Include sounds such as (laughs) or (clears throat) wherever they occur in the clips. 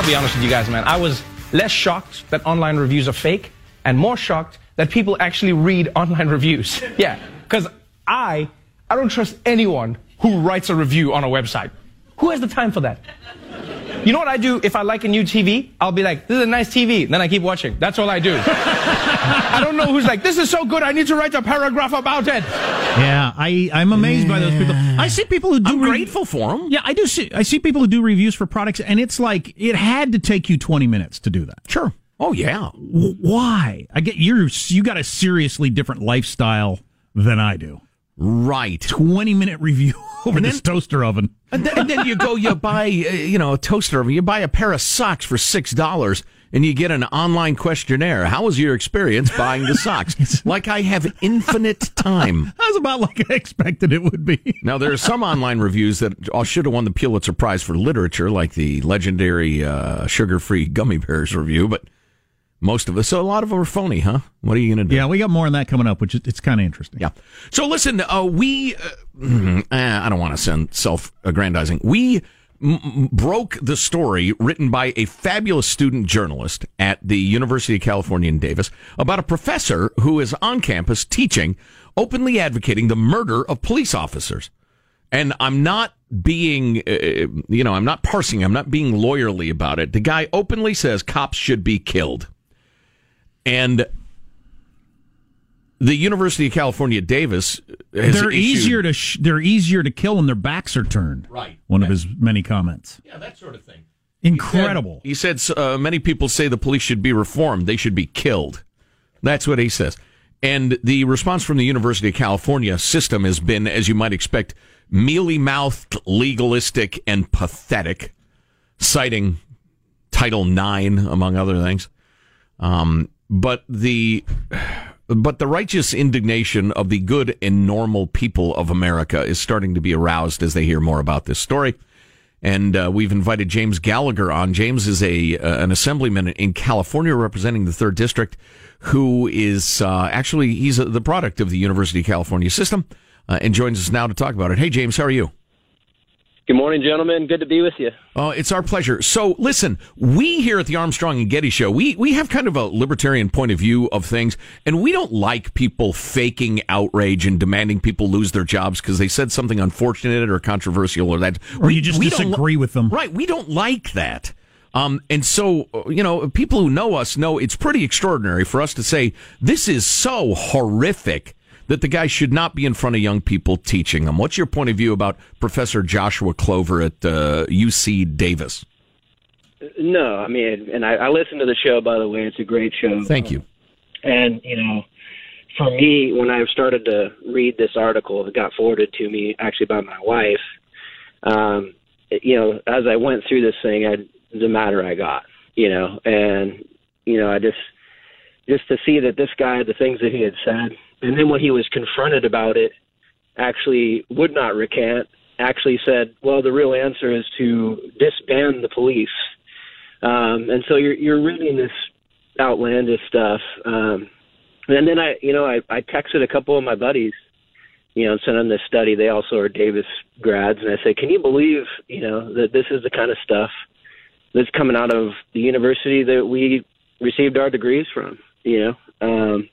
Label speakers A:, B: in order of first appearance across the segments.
A: I'll be honest with you guys, man. I was less shocked that online reviews are fake and more shocked that people actually read (laughs) online reviews. Yeah, because I, I don't trust anyone who writes a review on a website. Who has the time for that? You know what I do if I like a new TV? I'll be like, this is a nice TV. Then I keep watching. That's all I do. (laughs) I don't know who's like, this is so good, I need to write a paragraph about it.
B: Yeah, I, I'm amazed by those people. I see people who do.
C: I'm grateful for them.
B: Yeah, I do see. I see people who do reviews for products, and it's like it had to take you 20 minutes to do that.
C: Sure. Oh yeah.
B: W- Why? I get you're you got a seriously different lifestyle than I do.
C: Right.
B: 20 minute review (laughs) over this toaster oven.
C: And then, and then you go, you buy, uh, you know, a toaster oven. You buy a pair of socks for six dollars, and you get an online questionnaire. How was your experience buying the socks? (laughs) like I have infinite time. (laughs)
B: That was about like I expected it would be.
C: Now there are some online reviews that should have won the Pulitzer Prize for literature, like the legendary uh, sugar-free gummy bears review, but most of us, so a lot of them are phony, huh? What are you going to do?
B: Yeah, we got more on that coming up, which is, it's kind of interesting.
C: Yeah. So listen, uh, we, uh, mm, (clears throat) eh, I don't want to sound self-aggrandizing. We m- m- broke the story written by a fabulous student journalist at the University of California in Davis about a professor who is on campus teaching, openly advocating the murder of police officers. And I'm not being, uh, you know, I'm not parsing, I'm not being lawyerly about it. The guy openly says cops should be killed. And the University of California, Davis, has
B: They're
C: issued-
B: easier to sh- they're easier to kill when their backs are turned.
C: Right.
B: One of his many comments.
C: Yeah, that sort of thing.
B: Incredible.
C: He said uh, many people say the police should be reformed; they should be killed. That's what he says. And the response from the University of California system has been, as you might expect, mealy mouthed, legalistic, and pathetic, citing Title IX, among other things. Um, but the but the righteous indignation of the good and normal people of America is starting to be aroused as they hear more about this story. and uh, we've invited James Gallagher on. James is a uh, an assemblyman in California representing the third district, who is uh, actually he's a, the product of the University of California system, uh, and joins us now to talk about it. Hey, James, how are you?
D: Good morning, gentlemen. Good to be with you.
C: Oh, it's our pleasure. So, listen, we here at the Armstrong and Getty Show, we we have kind of a libertarian point of view of things, and we don't like people faking outrage and demanding people lose their jobs because they said something unfortunate or controversial or that,
B: or you just disagree with them.
C: Right? We don't like that. Um, and so, you know, people who know us know it's pretty extraordinary for us to say this is so horrific that the guy should not be in front of young people teaching them. What's your point of view about Professor Joshua Clover at uh, UC Davis?
D: No, I mean, and I, I listen to the show. By the way, it's a great show.
C: Thank you.
D: And you know, for me, when I started to read this article, it got forwarded to me actually by my wife. Um, you know, as I went through this thing, I the matter I got, you know, and you know, I just just to see that this guy, the things that he had said, and then when he was confronted about it, actually would not recant. Actually said, "Well, the real answer is to disband the police." Um, and so you're you're reading this outlandish stuff, um, and then I, you know, I, I texted a couple of my buddies, you know, and sent them this study. They also are Davis grads, and I said, "Can you believe, you know, that this is the kind of stuff that's coming out of the university that we received our degrees from?" You know, um,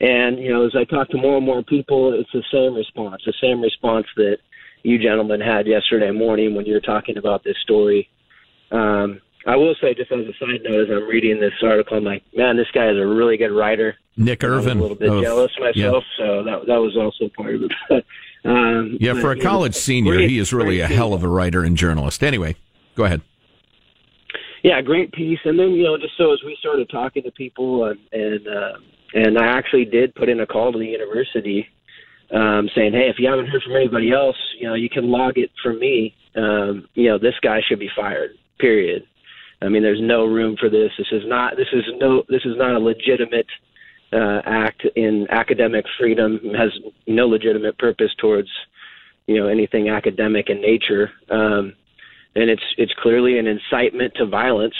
D: and, you know, as I talk to more and more people, it's the same response, the same response that you gentlemen had yesterday morning when you were talking about this story. Um, I will say, just as a side note, as I'm reading this article, I'm like, man, this guy is a really good writer.
C: Nick Irvin.
D: I'm a little bit of, jealous myself, yeah. so that that was also part of it. (laughs) um,
C: yeah, for a college senior, he is really a hell of a writer and journalist. Anyway, go ahead.
D: Yeah, great piece. And then you know, just so as we started talking to people and and uh, and I actually did put in a call to the university um, saying, hey, if you haven't heard from anybody else, you know, you can log it for me. Um, you know, this guy should be fired. Period. I mean, there's no room for this. This is not. This is no. This is not a legitimate uh, act in academic freedom. It has no legitimate purpose towards, you know, anything academic in nature. Um, and it's it's clearly an incitement to violence,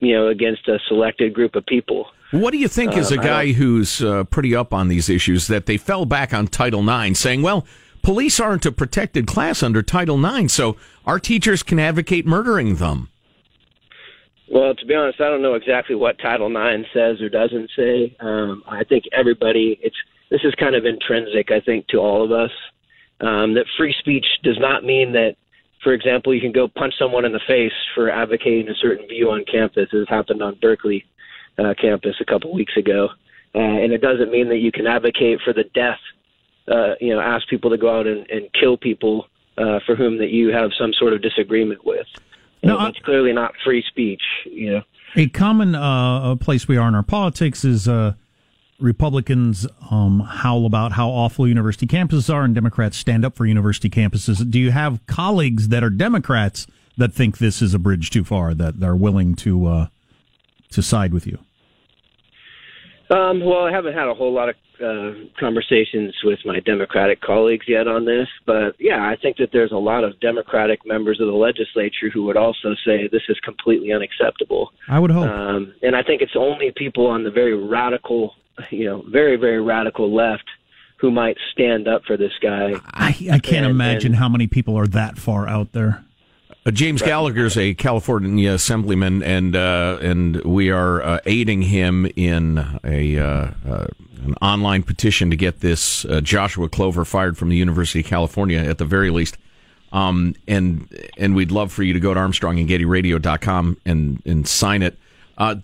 D: you know, against a selected group of people.
C: What do you think, as a um, guy who's uh, pretty up on these issues, that they fell back on Title IX, saying, well, police aren't a protected class under Title IX, so our teachers can advocate murdering them?
D: Well, to be honest, I don't know exactly what Title IX says or doesn't say. Um, I think everybody, it's this is kind of intrinsic, I think, to all of us. Um, that free speech does not mean that, for example, you can go punch someone in the face for advocating a certain view on campus, as happened on Berkeley uh, campus a couple weeks ago. Uh, and it doesn't mean that you can advocate for the death, uh, you know, ask people to go out and, and kill people uh, for whom that you have some sort of disagreement with. No, it's clearly not free speech, you know.
B: A common uh, place we are in our politics is uh, Republicans um, howl about how awful university campuses are, and Democrats stand up for university campuses. Do you have colleagues that are Democrats that think this is a bridge too far, that are willing to uh, to side with you?
D: Um, well, I haven't had a whole lot of uh, conversations with my Democratic colleagues yet on this, but yeah, I think that there's a lot of Democratic members of the legislature who would also say this is completely unacceptable.
B: I would hope.
D: Um, and I think it's only people on the very radical, you know, very, very radical left who might stand up for this guy.
B: I, I can't and, imagine and, how many people are that far out there.
C: Uh, James right. Gallagher is a California assemblyman, and uh, and we are uh, aiding him in a uh, uh, an online petition to get this uh, Joshua Clover fired from the University of California at the very least. Um, and and we'd love for you to go to ArmstrongandGettyRadio.com and and sign it.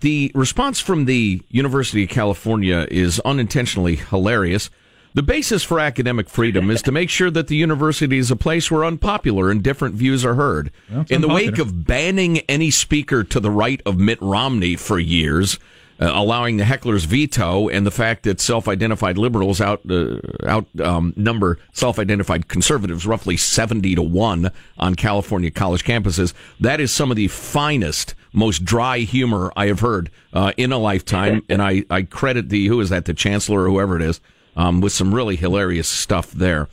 C: the response from the University of California is unintentionally hilarious. The basis for academic freedom is to make sure that the university is a place where unpopular and different views are heard. Well, In the wake of banning any speaker to the right of Mitt Romney for years, uh, allowing the heckler's veto and the fact that self-identified liberals out uh, outnumber um, self-identified conservatives roughly 70 to 1 on California college campuses that is some of the finest most dry humor I have heard uh, in a lifetime. And I, I credit the who is that? The chancellor or whoever it is um, with some really hilarious stuff there.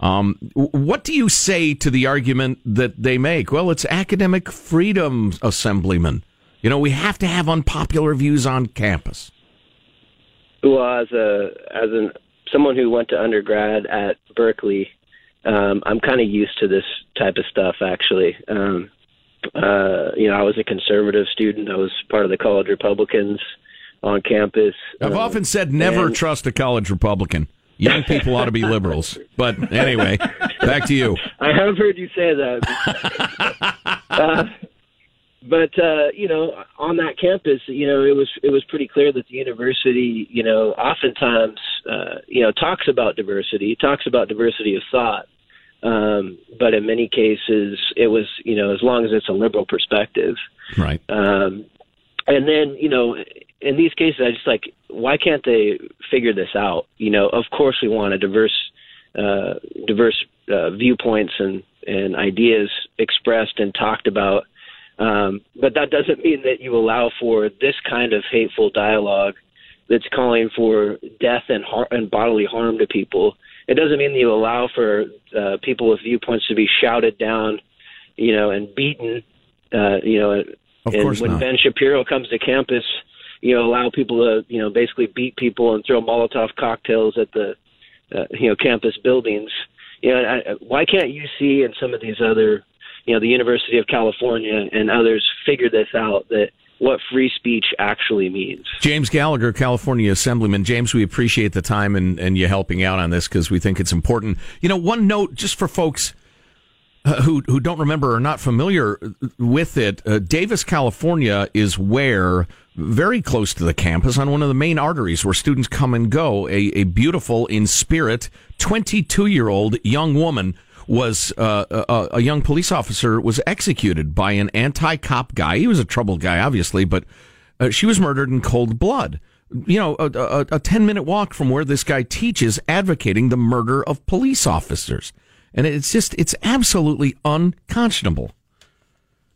C: Um, what do you say to the argument that they make? Well, it's academic freedom, assemblyman. You know, we have to have unpopular views on campus.
D: Well, as a as an someone who went to undergrad at Berkeley, um, I'm kind of used to this type of stuff. Actually, um, uh, you know, I was a conservative student. I was part of the college Republicans on campus.
C: I've
D: um,
C: often said never
D: and-
C: trust a college Republican. Young people ought to be (laughs) liberals. But anyway, back to you.
D: I have heard you say that. (laughs) uh, but uh, you know, on that campus, you know, it was it was pretty clear that the university, you know, oftentimes, uh, you know, talks about diversity, talks about diversity of thought. Um, but in many cases, it was, you know, as long as it's a liberal perspective.
C: Right.
D: Um, and then, you know, in these cases, I just like, why can't they figure this out? You know, of course we want a diverse, uh, diverse uh, viewpoints and and ideas expressed and talked about. Um, but that doesn't mean that you allow for this kind of hateful dialogue that's calling for death and har- and bodily harm to people. It doesn't mean that you allow for uh, people with viewpoints to be shouted down, you know, and beaten. Uh, you know,
C: Of
D: and when
C: not.
D: Ben Shapiro comes to campus, you know, allow people to, you know, basically beat people and throw Molotov cocktails at the, uh, you know, campus buildings. You know, I, why can't UC and some of these other, you know, the University of California and others figure this out that what free speech actually means?
C: James Gallagher, California Assemblyman. James, we appreciate the time and, and you helping out on this because we think it's important. You know, one note just for folks uh, who who don't remember or not familiar with it, uh, Davis, California is where very close to the campus on one of the main arteries where students come and go. A, a beautiful, in spirit, 22 year old young woman was uh, a, a young police officer was executed by an anti cop guy. He was a troubled guy, obviously, but uh, she was murdered in cold blood. You know, a, a, a 10 minute walk from where this guy teaches advocating the murder of police officers. And it's just, it's absolutely unconscionable.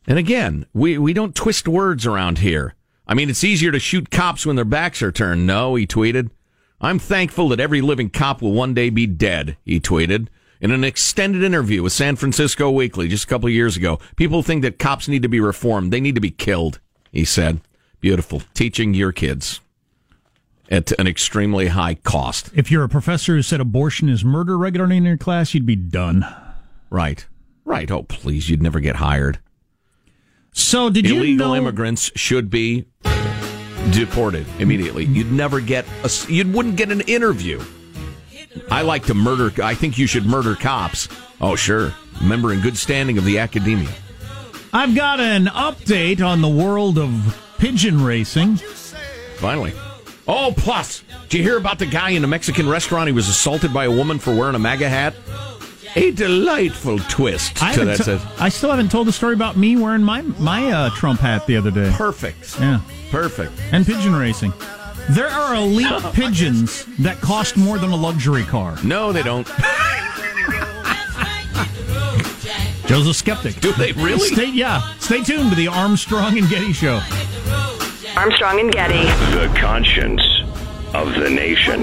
C: And again, we, we don't twist words around here. I mean, it's easier to shoot cops when their backs are turned. No, he tweeted. I'm thankful that every living cop will one day be dead, he tweeted. In an extended interview with San Francisco Weekly just a couple of years ago, people think that cops need to be reformed. They need to be killed, he said. Beautiful. Teaching your kids at an extremely high cost.
B: If you're a professor who said abortion is murder regularly in your class, you'd be done.
C: Right. Right. Oh, please. You'd never get hired.
B: So, did you
C: Illegal
B: know?
C: immigrants should be deported immediately. You'd never get a, you wouldn't get an interview. I like to murder. I think you should murder cops. Oh, sure. Member in good standing of the academia.
B: I've got an update on the world of pigeon racing.
C: Finally. Oh, plus, did you hear about the guy in a Mexican restaurant? He was assaulted by a woman for wearing a MAGA hat. A delightful twist
B: I,
C: to that.
B: t-
C: says,
B: I still haven't told the story about me wearing my my uh, Trump hat the other day.
C: Perfect.
B: Yeah,
C: Perfect.
B: and pigeon racing. There are elite (laughs) pigeons that cost more than a luxury car.
C: No, they don't. (laughs)
B: Joe's a skeptic.
C: Do they really?
B: Stay, yeah. Stay tuned to the Armstrong and Getty Show.
E: Armstrong and Getty.
F: The conscience of the nation.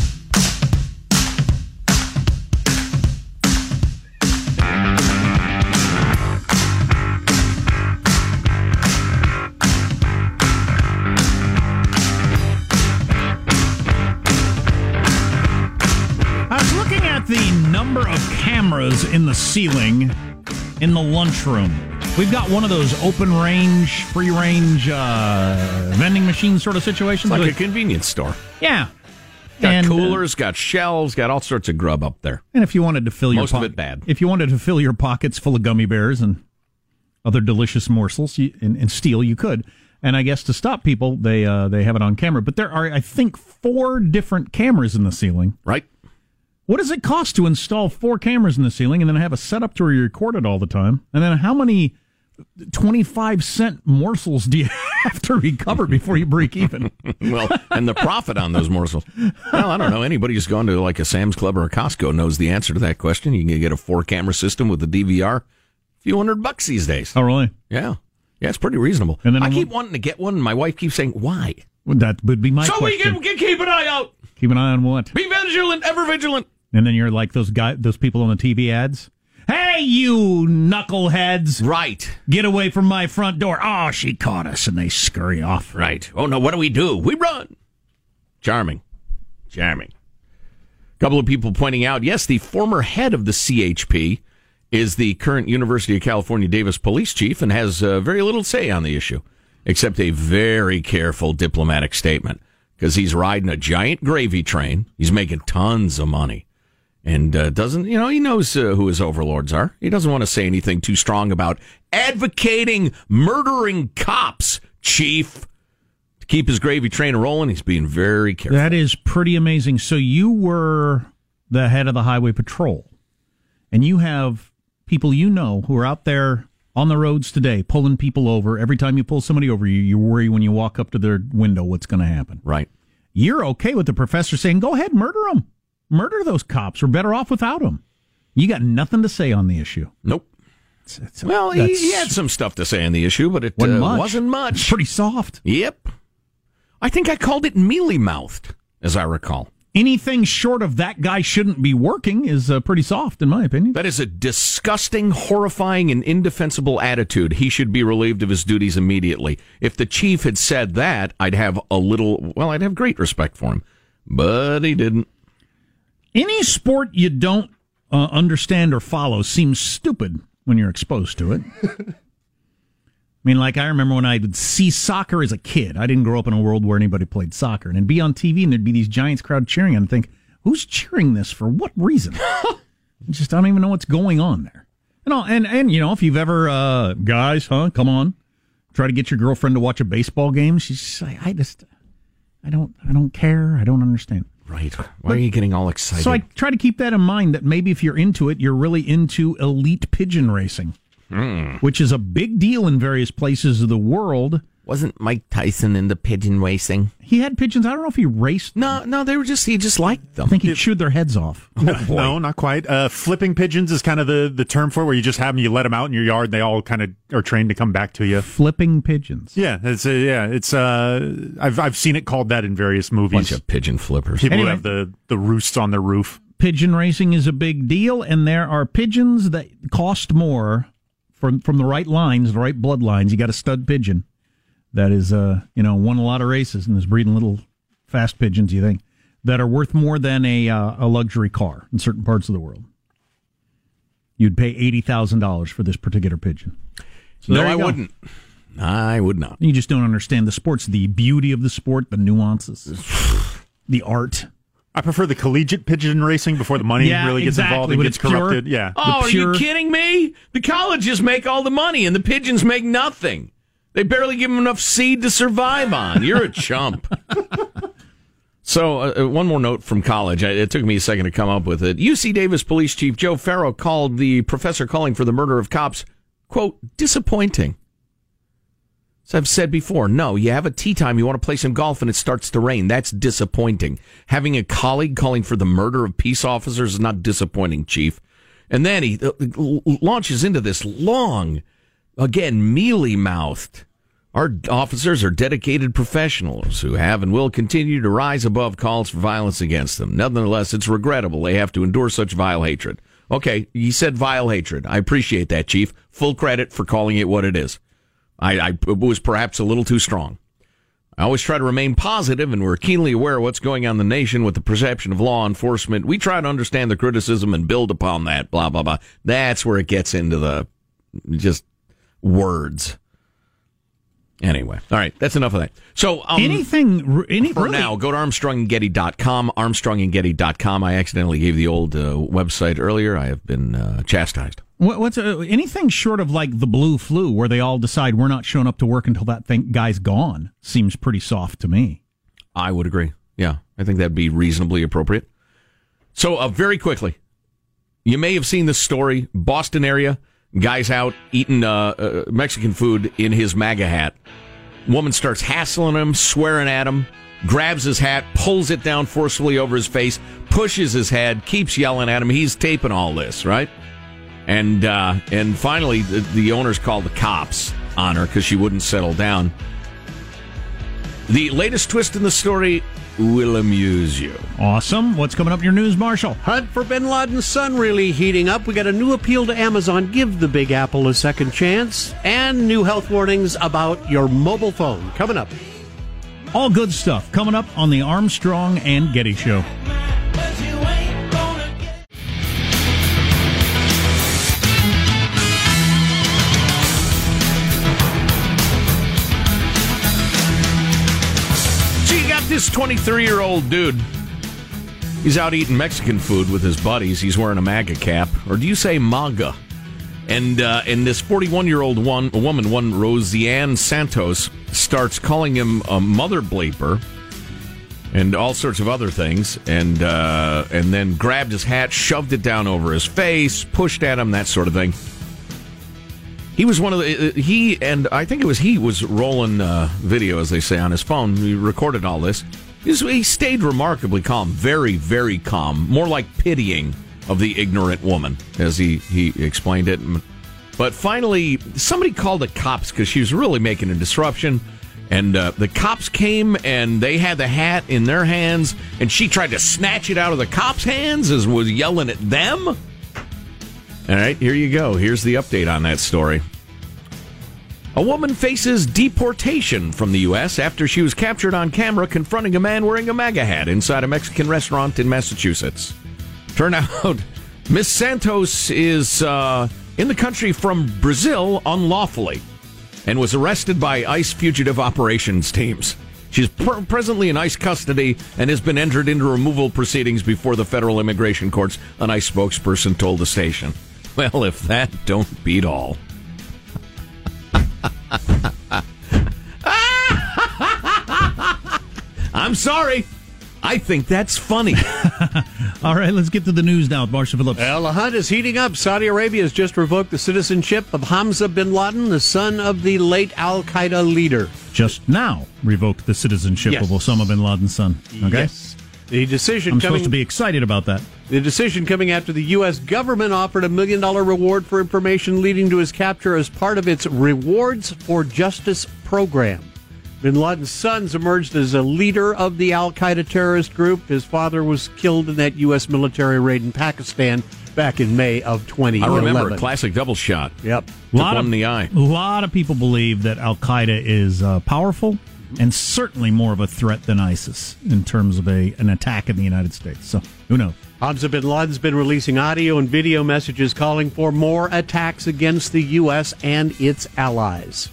B: Number of cameras in the ceiling in the lunchroom. We've got one of those open range, free range uh, vending machine sort of situations.
C: Like a convenience store.
B: yeah.
C: Got
B: And, uh,
C: coolers, got shelves, got all sorts of grub up there.
B: And if you wanted to fill your
C: Most of
B: po-
C: it bad.
B: if you wanted to fill your pockets full of gummy bears and other delicious morsels you, and, and steel, you could. And I guess to stop people, they uh, they have it on camera. But there are, I think, four different cameras in the ceiling.
C: Right?
B: What does it cost to install four cameras in the ceiling and then have a setup to where you record it all the time? And then how many twenty five cent morsels do you (laughs) have to recover before you break even. (laughs)
C: well, and the profit on those morsels. Well, I don't know. Anybody who's gone to like a Sam's Club or a Costco knows the answer to that question. You can get a four camera system with a DVR, a few hundred bucks these days.
B: Oh, really?
C: Yeah. Yeah, it's pretty reasonable.
B: And then
C: I keep wanting to get one, and my wife keeps saying, why?
B: Well, that would be my
C: so we
B: question.
C: can, can keep an eye out.
B: Keep an eye on what?
C: Be vigilant, ever vigilant.
B: And then you're like those guy, those people on the TV ads. Hey, you knuckleheads!
C: Right.
B: Get away from my front door! Oh, she caught us, and they scurry off.
C: Right. Oh, no, what do we do? We run. Charming. Charming. A couple of people pointing out yes, the former head of the CHP is the current University of California Davis police chief and has uh, very little say on the issue, except a very careful diplomatic statement because he's riding a giant gravy train. He's making tons of money. And uh, doesn't, you know, he knows uh, who his overlords are. He doesn't want to say anything too strong about advocating murdering cops, chief. To keep his gravy train rolling, he's being very careful.
B: That is pretty amazing. So you were the head of the highway patrol, and you have people you know who are out there on the roads today pulling people over. Every time you pull somebody over, you you worry when you walk up to their window what's going to happen.
C: Right.
B: You're okay with the professor saying, "Go ahead, murder them, murder those cops. We're better off without them." You got nothing to say on the issue.
C: Nope. Well, he, he had some stuff to say on the issue, but it
B: Wasn't
C: uh,
B: much.
C: wasn't much.
B: It's pretty soft.
C: Yep. I think I called it mealy mouthed, as I recall.
B: Anything short of that guy shouldn't be working is uh, pretty soft, in my opinion.
C: That is a disgusting, horrifying, and indefensible attitude. He should be relieved of his duties immediately. If the chief had said that, I'd have a little, well, I'd have great respect for him. But he didn't.
B: Any sport you don't uh, understand or follow seems stupid when you're exposed to it. I mean, like I remember when I would see soccer as a kid. I didn't grow up in a world where anybody played soccer, and it'd be on TV, and there'd be these Giants crowd cheering, and I'd think, who's cheering this for? What reason? (laughs) Just I don't even know what's going on there. And all, and and you know, if you've ever uh, guys, huh? Come on, try to get your girlfriend to watch a baseball game. She's just like, I just, I don't, I don't care. I don't understand.
C: Right. Why are you getting all excited?
B: So I try to keep that in mind that maybe if you're into it, you're really into elite pigeon racing,
C: Hmm.
B: which is a big deal in various places of the world.
C: Wasn't Mike Tyson into pigeon racing?
B: He had pigeons. I don't know if he raced.
C: No, no, they were just, he just liked them.
B: I think he chewed their heads off. (laughs)
G: no, not quite. Uh, flipping pigeons is kind of the, the term for it, where you just have them, you let them out in your yard, and they all kind of are trained to come back to you.
B: Flipping pigeons.
G: Yeah, it's uh, yeah, it's uh, I've I've seen it called that in various movies.
C: Bunch of pigeon flippers.
G: People who
B: Anyway.
G: have the the roosts on their roof.
B: Pigeon racing is a big deal, and there are pigeons that cost more from from the right lines, the right bloodlines. You got a stud pigeon that is, uh, you know, won a lot of races and is breeding little fast pigeons. You think that are worth more than a uh, a luxury car in certain parts of the world. You'd pay eighty thousand dollars for this particular pigeon. So
C: no, I
B: go.
C: wouldn't. I would not.
B: You just don't understand the sports, the beauty of the sport, the nuances, the art.
G: I prefer the collegiate pigeon racing before the money
B: Yeah,
G: really gets
B: exactly,
G: involved and
B: when
G: gets
B: it's pure.
G: corrupted. Yeah.
C: Oh, are you kidding me? The colleges make all the money and the pigeons make nothing. They barely give them enough seed to survive on. You're a chump. (laughs) So, uh, uh, one more note from college. I, it took me a second to come up with it. UC Davis Police Chief Joe Farrow called the professor calling for the murder of cops, quote, disappointing. As I've said before, no, you have a tea time, you want to play some golf, and it starts to rain. That's disappointing. Having a colleague calling for the murder of peace officers is not disappointing, Chief. And then he uh, launches into this long, again, mealy mouthed. Our officers are dedicated professionals who have and will continue to rise above calls for violence against them. Nonetheless, it's regrettable they have to endure such vile hatred. Okay, you said vile hatred. I appreciate that, Chief. Full credit for calling it what it is. I, I was perhaps a little too strong. I always try to remain positive, and we're keenly aware of what's going on in the nation with the perception of law enforcement. We try to understand the criticism and build upon that, blah, blah, blah. That's where it gets into the just words. Anyway, all right, that's enough of that. So, um,
B: anything, any,
C: for
B: really-
C: now, go to armstrongandgetty.com, armstrongandgetty.com. I accidentally gave the old uh, website earlier. I have been uh, chastised.
B: What, what's uh, anything short of like the blue flu, where they all decide we're not showing up to work until that thing guy's gone, seems pretty soft to me.
C: I would agree. Yeah, I think that'd be reasonably appropriate. So, uh, very quickly, you may have seen this story. Boston area, guy's out eating uh, uh, Mexican food in his MAGA hat. Woman starts hassling him, swearing at him, grabs his hat, pulls it down forcefully over his face, pushes his head, keeps yelling at him. He's taping all this, right? And uh, and finally, the, the owners called the cops on her because she wouldn't settle down. The latest twist in the story will amuse you.
B: Awesome. What's coming up in your news, Marshall?
H: Hunt for bin Laden's son really heating up. We got a new appeal to Amazon. Give the Big Apple a second chance. And new health warnings about your mobile phone. Coming up.
B: All good stuff coming up on the Armstrong and Getty Show.
C: This 23 year old dude. He's out eating Mexican food with his buddies. He's wearing a MAGA cap, or do you say MAGA? And uh, and this 41 year old one woman, one Rosiane Santos, starts calling him a mother bleeper and all sorts of other things, and uh, and then grabbed his hat, shoved it down over his face, pushed at him, that sort of thing. He was one of the uh, he and I think it was he was rolling uh, video, as they say, on his phone. He recorded all this. He, he stayed remarkably calm, very very calm, more like pitying of the ignorant woman, as he he explained it. But finally, somebody called the cops because she was really making a disruption. And uh, the cops came and they had the hat in their hands, and she tried to snatch it out of the cops' hands as was yelling at them. All right, here you go. Here's the update on that story. A woman faces deportation from the U.S. after she was captured on camera confronting a man wearing a MAGA hat inside a Mexican restaurant in Massachusetts. Turn (laughs) out, Miss Santos is uh, in the country from Brazil unlawfully and was arrested by ICE fugitive operations teams. She's pr- presently in ICE custody and has been entered into removal proceedings before the federal immigration courts, an ICE spokesperson told the station. (laughs) Well, if that don't beat all. (laughs) I'm sorry. I think that's funny. (laughs)
B: All right, let's get to the news now with Marshall Phillips.
H: Well, the hunt is heating up. Saudi Arabia has just revoked the citizenship of Hamza bin Laden, the son of the late Al Qaeda leader.
B: Just now revoked the citizenship
H: Yes.
B: of Osama bin Laden's son. Okay.
H: Yes. The decision
B: I'm
H: coming
B: supposed to be excited about that.
H: The decision coming after the U.S. government offered a million dollar reward for information leading to his capture as part of its Rewards for Justice program. Bin Laden's sons emerged as a leader of the Al Qaeda terrorist group. His father was killed in that U.S. military raid in Pakistan back in May of
C: I remember a classic double shot.
H: Yep.
B: Lot
C: one
B: of
C: in the eye.
B: A lot of people believe that Al Qaeda is uh, powerful and certainly more of a threat than ISIS in terms of a an attack in the United States. So who knows?
H: Hamza bin Laden's been releasing audio and video messages calling for more attacks against the U.S. and its allies.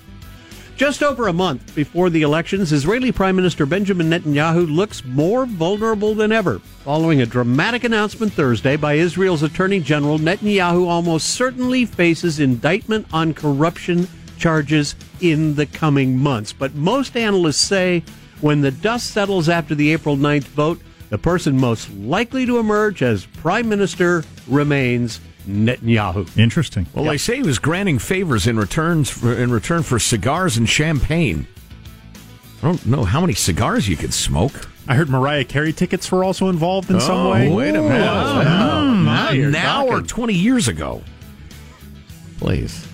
H: Just over a month before the elections, Israeli Prime Minister Benjamin Netanyahu looks more vulnerable than ever. Following a dramatic announcement Thursday by Israel's Attorney General, Netanyahu almost certainly faces indictment on corruption charges in the coming months. But most analysts say when the dust settles after the April 9th vote, the person most likely to emerge as prime minister remains Netanyahu.
B: Interesting.
C: Well, they say he was granting favors in returns for, in return for cigars and champagne. I don't know how many cigars you could smoke.
G: I heard Mariah Carey tickets were also involved in some
C: Oh,
G: way.
C: wait a minute.
G: Wow.
C: Wow.
G: Now
C: now or 20 years ago? Please.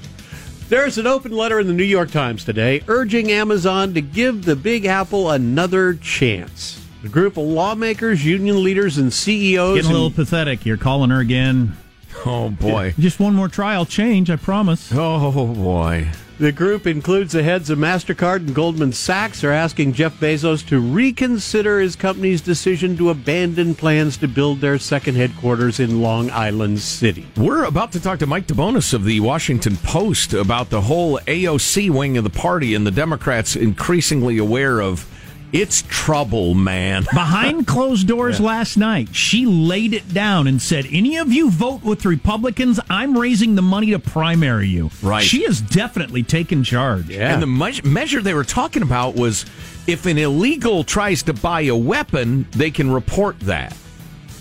H: There's an open letter in the New York Times today urging Amazon to give the Big Apple another chance. The group of lawmakers, union leaders, and CEOs.
B: Getting a little pathetic. You're calling her again.
C: Oh boy.
B: Just one more try. I'll change. I promise.
C: Oh boy.
H: The group includes the heads of MasterCard and Goldman Sachs are asking Jeff Bezos to reconsider his company's decision to abandon plans to build their second headquarters in Long Island City.
C: We're about to talk to Mike DeBonis of the Washington Post about the whole AOC wing of the party and the Democrats increasingly aware of it's trouble, man. (laughs)
B: Behind closed doors last night, she laid it down and said, Any of you vote with Republicans, I'm raising the money to primary you.
C: Right.
B: She has definitely taken charge. Yeah.
C: And the me- measure they were talking about was if an illegal tries to buy a weapon, they can report that.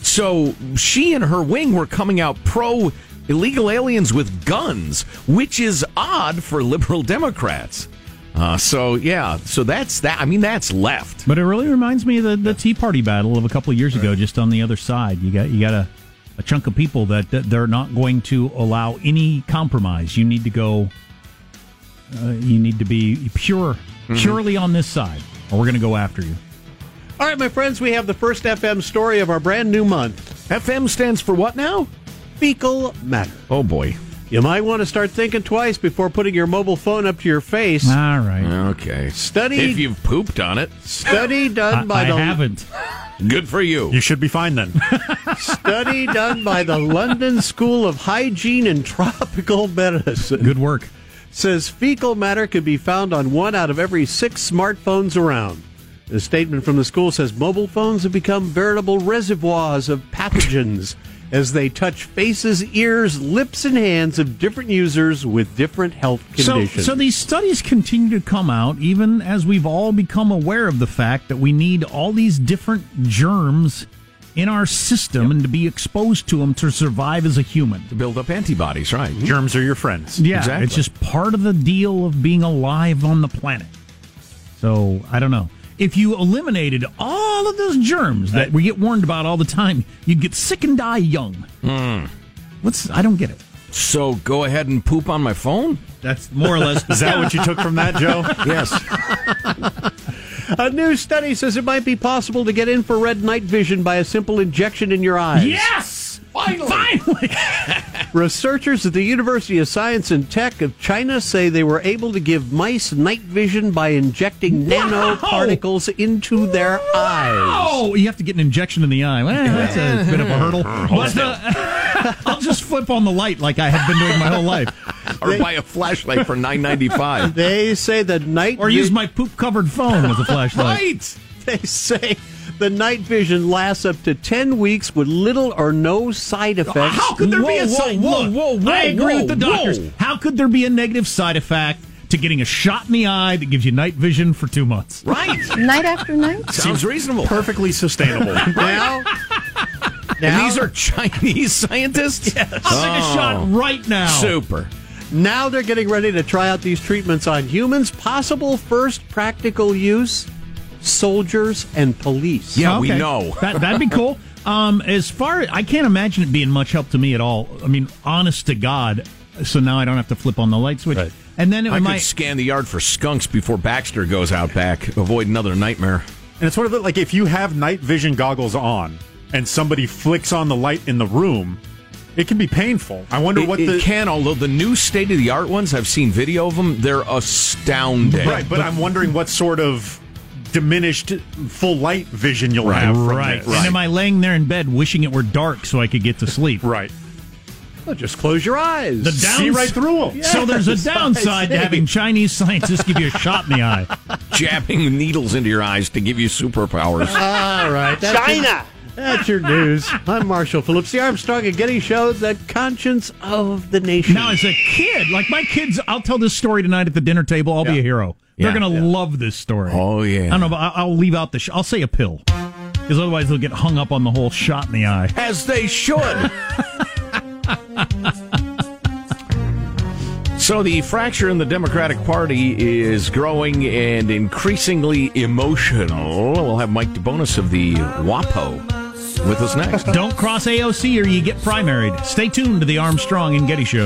C: So she and her wing were coming out pro illegal aliens with guns, which is odd for liberal Democrats. Uh, so yeah, so that's that. I mean, that's left.
B: But it really reminds me of the, the Tea Party battle of a couple of years ago. Just on the other side, you got you got a, a chunk of people that, that they're not going to allow any compromise. You need to go. Uh, you need to be pure,
C: Mm-hmm.
B: purely on this side, or we're going to go after you.
H: All right, my friends, we have the first FM story of our brand new month.
C: FM stands for what now?
H: Fecal matter.
C: Oh boy.
H: You might want to start thinking twice before putting your mobile phone up to your face.
B: All right.
C: Okay.
H: Study-
C: If you've pooped on it,
H: Study (laughs) done by
B: I,
H: the
B: I haven't.
C: good for you.
G: You should be fine then. (laughs)
H: study done by the London School of Hygiene and Tropical Medicine
B: Good work.
H: says fecal matter could be found on one out of every six smartphones around. The statement from the school says mobile phones have become veritable reservoirs of pathogens as they touch faces, ears, lips, and hands of different users with different health
B: So,
H: conditions.
B: so so these studies continue to come out, even as we've all become aware of the fact that we need all these different germs in our system and to be exposed to them to survive as a human.
C: to build up antibodies, right? Mm-hmm.
G: Germs are your friends.
B: Yeah,
C: Exactly.
B: it's just part of the deal of being alive on the planet. So I don't know. If you eliminated all of those germs that we get warned about all the time, you'd get sick and die young.
C: Hmm.
B: What's I don't get it.
C: So go ahead and poop on my phone.
B: That's more or less. (laughs)
G: Is that what you took from that, Joe? (laughs)
C: Yes.
H: a new study says it might be possible to get infrared night vision by a simple injection in your eyes.
B: yes, Finally! finally. (laughs)
H: Researchers at the University of Science and Tech of China say they were able to give mice night vision by injecting
B: Wow!
H: nanoparticles into their eyes.
B: Oh, you have to get an injection in the eye. Well, that's a bit of a hurdle. (laughs) But, uh, (laughs) I'll just flip on the light like I have been doing my whole life,
C: or buy a flashlight for nine ninety five.
H: They say the night
B: or
H: vi-
B: use my poop-covered phone as a flashlight.
C: Right.
H: They say the night vision lasts up to 10 weeks with little or no side effects.
B: How could there be a
C: Whoa,
B: side?
C: whoa, whoa, whoa,
B: I agree with the doctors.
C: whoa.
B: How could there be a negative side effect to getting a shot in the eye that gives you night vision for two months?
C: Right. (laughs)
I: Night after night?
C: Sounds reasonable.
G: Perfectly sustainable. (laughs)
H: Now,
C: And
H: now,
C: these are Chinese scientists. (laughs) Yes.
B: I'll take a shot oh. right now.
C: Super.
H: now they're getting ready to try out these treatments on humans. Possible first practical use soldiers and police.
C: Yeah, we know.
B: that that'd be cool. (laughs) Um, as far I can't imagine it being much help to me at all. I mean, honest to God. So now I don't have to flip on the light switch.
H: Right.
B: And then it
C: I
B: might.
C: could scan the yard for skunks before Baxter goes out back. Avoid another nightmare.
G: And it's sort of like if you have night vision goggles on and somebody flicks on the light in the room, it can be painful. I wonder
C: It,
G: what
C: it
G: the
C: can, although the new state of the art ones, I've seen video of them. They're astounding.
G: right, but I'm wondering what sort of diminished full light vision you'll have from
B: right.
G: this.
B: And am I laying there in bed wishing it were dark so I could get to sleep?
G: Right.
H: Well, just close your eyes.
B: The
G: See right through them.
B: So there's a (laughs) downside to having Chinese scientists give you a shot in the eye. (laughs)
C: Jabbing needles into your eyes to give you superpowers. (laughs)
H: All right. That's China. that's your news. I'm Marshall Phillips, the Armstrong and Getty Show, the conscience of the nation.
B: Now, as a kid, like my kids, I'll tell this story tonight at the dinner table. I'll be a hero. They're
C: Yeah,
B: going to
C: yeah.
B: love this story.
C: Oh, yeah.
B: I don't know, but I- I'll leave out the. Sh- I'll say a pill because otherwise they'll get hung up on the whole shot in the eye.
C: As they should. (laughs) So the fracture in the Democratic Party is growing and increasingly emotional. We'll have Mike DeBonis of the WAPO with us next.
B: Don't cross AOC or you get primaried. Stay tuned to the Armstrong and Getty Show.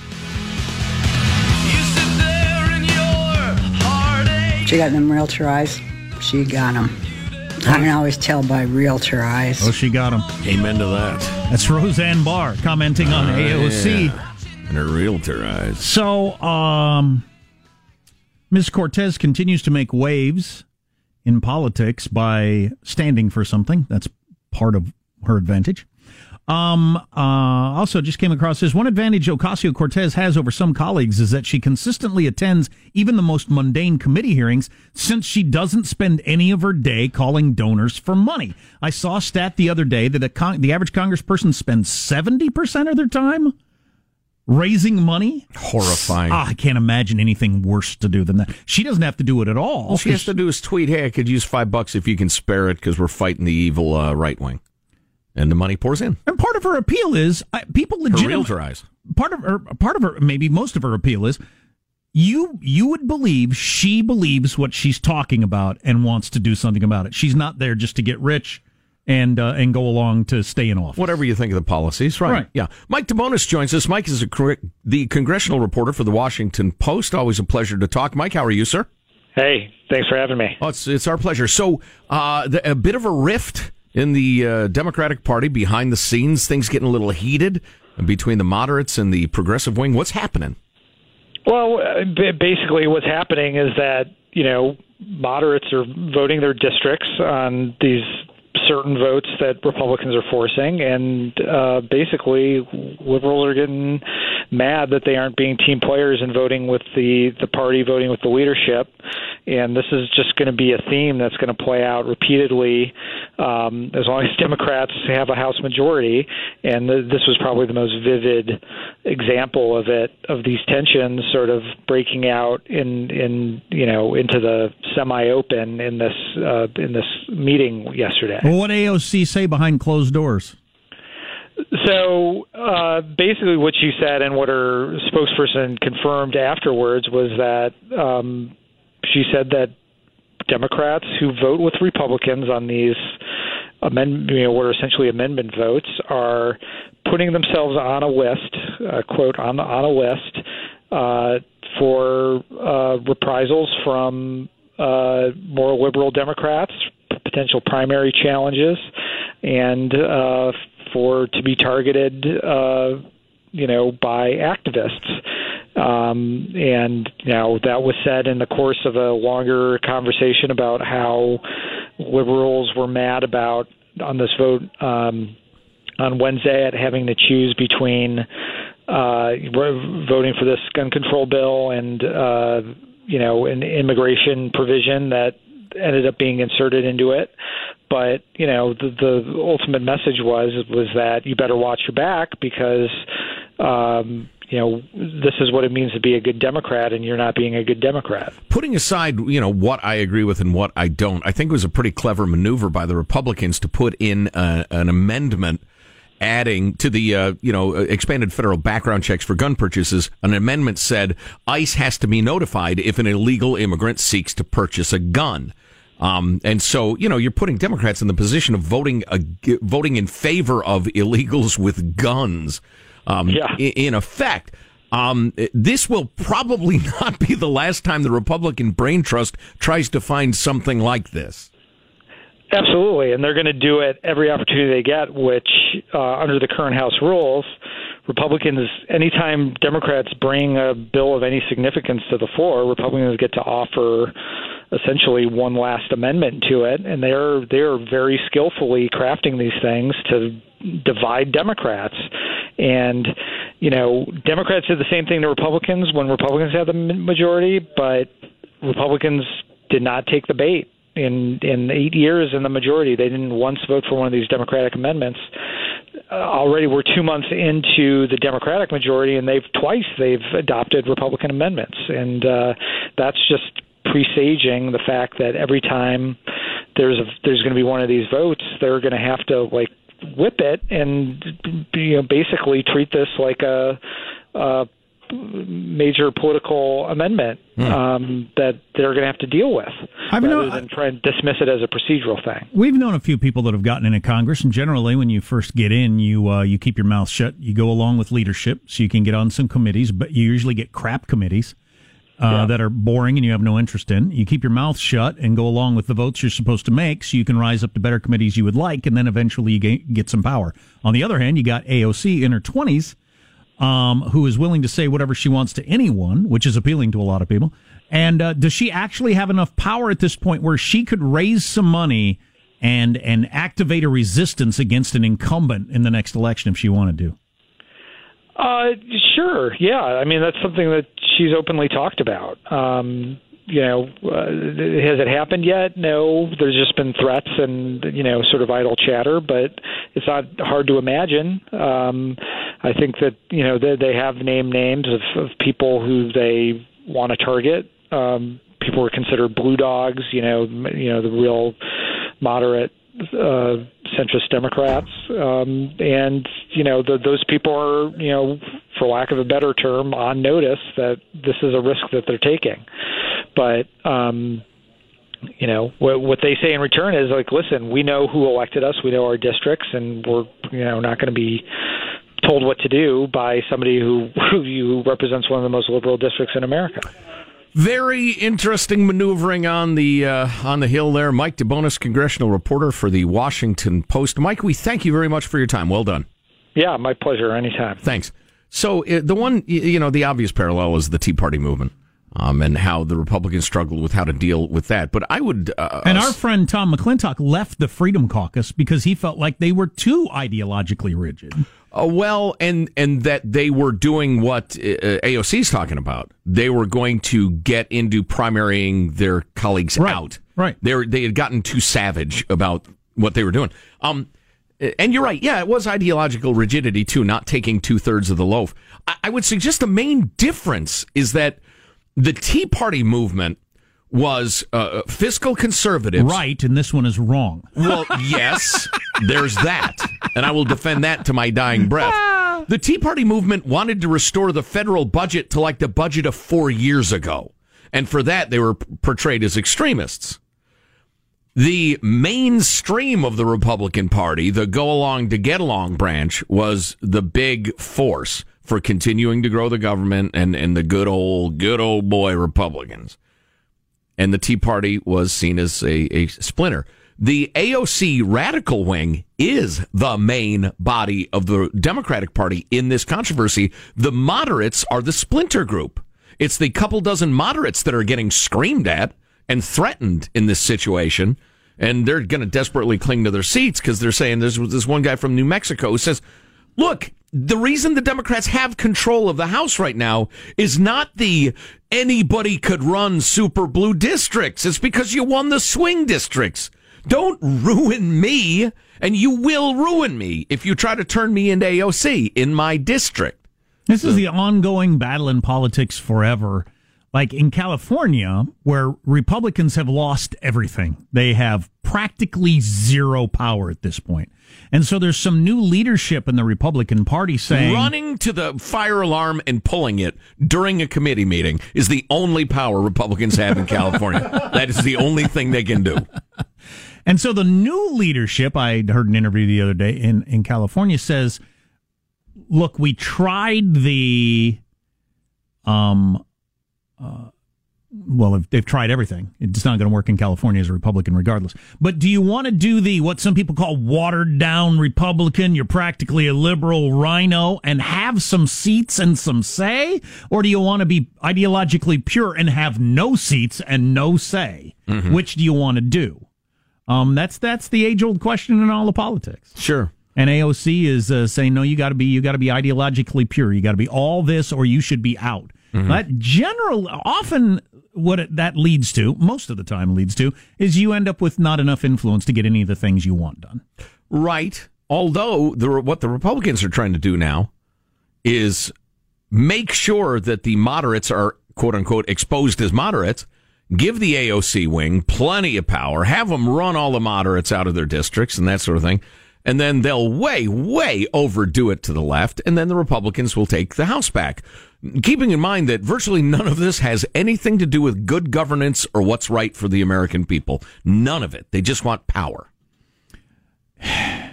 I: She got them realtor eyes. She got them. I can always tell by realtor eyes.
B: Oh, she got them.
C: Amen to that.
B: That's Roseanne Barr commenting on AOC.
C: And her realtor eyes.
B: So, um, Ms. Cortez continues to make waves in politics by standing for something. That's part of her advantage. Um, uh, also, just came across this one advantage Ocasio Cortez has over some colleagues is that she consistently attends even the most mundane committee hearings since she doesn't spend any of her day calling donors for money. I saw a stat the other day that the, con- the average congressperson spends 70% of their time raising money.
C: Horrifying.
B: Ah, I can't imagine anything worse to do than that. She doesn't have to do it at all.
C: All she has to do is tweet, "Hey, I could use five bucks if you can spare it because we're fighting the evil uh, right wing," and the money pours in.
B: And part of her appeal is uh, people
C: Her
B: legitimately.
C: realtor eyes.
B: Part of her, part of her, maybe most of her appeal is you. You would believe she believes what she's talking about and wants to do something about it. She's not there just to get rich and uh, and go along to stay in office.
C: Whatever you think of the policies, right?
B: Right.
C: Yeah. Mike DeBonis joins us. Mike is a, cor- the congressional reporter for the Washington Post. Always a pleasure to talk. Mike, how are you, sir?
J: Hey, thanks for having me.
C: Oh, it's it's our pleasure. So, uh, the, a bit of a rift in the uh, Democratic Party behind the scenes. Things getting a little heated between the moderates and the progressive wing. What's happening?
J: Well, uh, basically, what's happening is that you know moderates are voting their districts on these certain votes that Republicans are forcing, and uh, basically liberals are getting mad that they aren't being team players and voting with the the party, voting with the leadership. And this is just going to be a theme that's going to play out repeatedly um, as long as (laughs) Democrats have a House majority. And th- this was probably the most vivid example of it, of these tensions sort of breaking out in in you know into the semi-open in this uh, in this meeting yesterday.
B: Well, what AOC say behind closed doors?
J: So uh, basically, what she said and what her spokesperson confirmed afterwards was that um, she said that Democrats who vote with Republicans on these amend, you know, what are essentially amendment votes are putting themselves on a list, uh, quote, on on a list uh, for uh, reprisals from uh, more liberal Democrats, potential primary challenges, and uh, for to be targeted, uh, you know, by activists. Um, and you know that was said in the course of a longer conversation about how liberals were mad about on this vote um, on Wednesday at having to choose between uh, voting for this gun control bill and uh, you know an immigration provision that ended up being inserted into it. But you know the, the ultimate message was was that you better watch your back because um, you know this is what it means to be a good Democrat, and you're not being a good Democrat.
C: Putting aside, you know, what I agree with and what I don't, I think it was a pretty clever maneuver by the Republicans to put in a, an amendment adding to the uh, you know expanded federal background checks for gun purchases. An amendment said ICE has to be notified if an illegal immigrant seeks to purchase a gun. Um, and so, you know, you're putting Democrats in the position of voting uh, voting in favor of illegals with guns. Um,
J: Yeah.
C: in, in effect, um, this will probably (laughs) not be the last time the Republican brain trust tries to find something like this.
J: Absolutely, and they're going to do it every opportunity they get. Which, uh, under the current House rules, Republicans, anytime Democrats bring a bill of any significance to the floor, Republicans get to offer essentially one last amendment to it, and they're they're very skillfully crafting these things to divide Democrats. And you know, Democrats did the same thing to Republicans when Republicans had the majority, but Republicans did not take the bait in in eight years in the majority. They didn't once vote for one of these Democratic amendments. Uh, already, we're two months into the Democratic majority, and they've twice they've adopted Republican amendments, and uh, that's just presaging the fact that every time there's a there's going to be one of these votes, they're going to have to like whip it and you know basically treat this like a. a major political amendment um, that they're going to have to deal with,
B: I've
J: rather
B: known-
J: than try and dismiss it as a procedural thing.
B: We've known a few people that have gotten into Congress, and generally, when you first get in, you uh, you keep your mouth shut. You go along with leadership, so you can get on some committees, but you usually get crap committees uh, that are boring and you have no interest in. You keep your mouth shut and go along with the votes you're supposed to make, so you can rise up to better committees you would like, and then eventually you get, some power. On the other hand, you got AOC in her twenties, um, who is willing to say whatever she wants to anyone, which is appealing to a lot of people. And uh, does she actually have enough power at this point where she could raise some money and and activate a resistance against an incumbent in the next election if she wanted to?
J: Uh, sure. Yeah. I mean, that's something that she's openly talked about. Um, you know, uh, has it happened yet? No. There's just been threats and you know, sort of idle chatter, but it's not hard to imagine. Um, I think that you know they, they have named names of, of people who they want to target. Um, people are considered blue dogs. You know, you know the real moderate uh, centrist Democrats, um, and you know the, those people are you know, for lack of a better term, on notice that this is a risk that they're taking. But um, you know what, what they say in return is like, listen, we know who elected us, we know our districts, and we're you know not going to be told what to do by somebody (laughs) who who represents one of the most liberal districts in America.
C: Very interesting maneuvering on the uh, on the hill there. Mike DeBonis, congressional reporter for the Washington Post. Mike, we thank you very much for your time. Well done.
J: Yeah, my pleasure. Anytime.
C: Thanks. So uh, the one, you know, the obvious parallel is the Tea Party movement. Um, and how the Republicans struggled with how to deal with that. But I would. Uh,
B: and our friend Tom McClintock left the Freedom Caucus because he felt like they were too ideologically rigid.
C: Uh, well, and and that they were doing what uh, AOC is talking about. They were going to get into primarying their colleagues
B: right.
C: out.
B: Right.
C: They were, they had gotten too savage about what they were doing. Um, and you're right. Yeah, it was ideological rigidity too, not taking two thirds of the loaf. I, I would suggest the main difference is that the Tea Party movement was uh, fiscal conservatives.
B: Right, and this one is wrong.
C: Well, (laughs) yes, there's that. And I will defend that to my dying breath. The Tea Party movement wanted to restore the federal budget to like the budget of four years ago. And for that, they were portrayed as extremists. The mainstream of the Republican Party, the go along to get along branch, was the big force for continuing to grow the government and, and the good old, good old boy Republicans. And the Tea Party was seen as a, a splinter. The AOC radical wing is the main body of the Democratic Party in this controversy. The moderates are the splinter group. It's the couple dozen moderates that are getting screamed at and threatened in this situation. And they're going to desperately cling to their seats because they're saying there's this one guy from New Mexico who says, look, the reason the Democrats have control of the House right now is not the anybody could run super blue districts. It's because you won the swing districts. Don't ruin me, and you will ruin me if you try to turn me into AOC in my district.
B: This is the ongoing battle in politics forever. Like in California, where Republicans have lost everything, they have practically zero power at this point. And so there's some new leadership in the Republican Party saying
C: running to the fire alarm and pulling it during a committee meeting is the only power Republicans have in California. (laughs) that is the only thing they can do.
B: And so the new leadership, I heard an interview the other day in, in California says, look, we tried the, um, uh, well, they've tried everything. It's not going to work in California as a Republican, regardless. But do you want to do the what some people call watered down Republican? You're practically a liberal rhino and have some seats and some say, or do you want to be ideologically pure and have no seats and no say?
C: Mm-hmm.
B: Which do you want to do? Um, that's that's the age old question in all of politics.
C: Sure.
B: And AOC is uh, saying, no, you got to be you got to be ideologically pure. You got to be all this, or you should be out.
C: Mm-hmm.
B: That general often what it, that leads to, most of the time leads to, is you end up with not enough influence to get any of the things you want done.
C: Right. Although the what the Republicans are trying to do now is make sure that the moderates are quote unquote exposed as moderates. Give the AOC wing plenty of power. Have them run all the moderates out of their districts and that sort of thing. And then they'll way, way overdo it to the left. And then the Republicans will take the House back. Keeping in mind that virtually none of this has anything to do with good governance or what's right for the American people. None of it. They just want power. (sighs)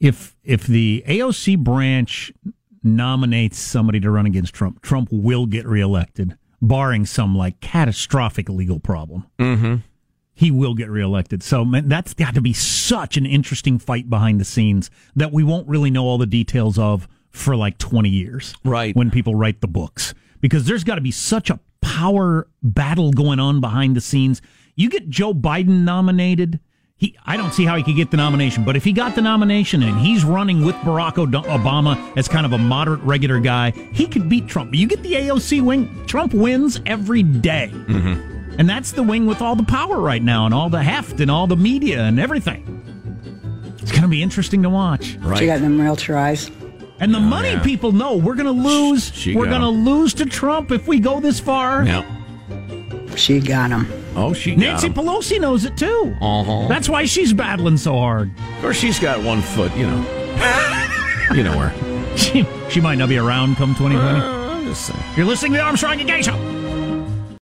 B: If if the AOC branch nominates somebody to run against Trump, Trump will get reelected, barring some like catastrophic legal problem.
C: Mm-hmm.
B: He will get reelected. So man, that's got to be such an interesting fight behind the scenes that we won't really know all the details of for like 20 years.
C: Right.
B: When people write the books. Because there's got to be such a power battle going on behind the scenes. You get Joe Biden nominated, he, I don't see how he could get the nomination, but if he got the nomination and he's running with Barack Obama as kind of a moderate, regular guy, he could beat Trump. You get the AOC wing, Trump wins every day.
C: Mm-hmm.
B: And that's the wing with all the power right now and all the heft and all the media and everything. It's going to be interesting to watch.
I: She got them realtor eyes.
B: And the money
C: yeah.
B: people know we're going to lose.
C: She
B: we're going to lose to Trump if we go this far.
C: Yeah.
I: She got him.
C: Oh, she got
B: Nancy
C: 'em.
B: Pelosi knows it too.
C: Uh-huh.
B: That's why she's battling so hard.
C: Of course, she's got one foot, you know. (laughs) you know where.
B: She, she might not be around come 2020.
C: I'm just.
B: You're listening to the Armstrong and Getty Show.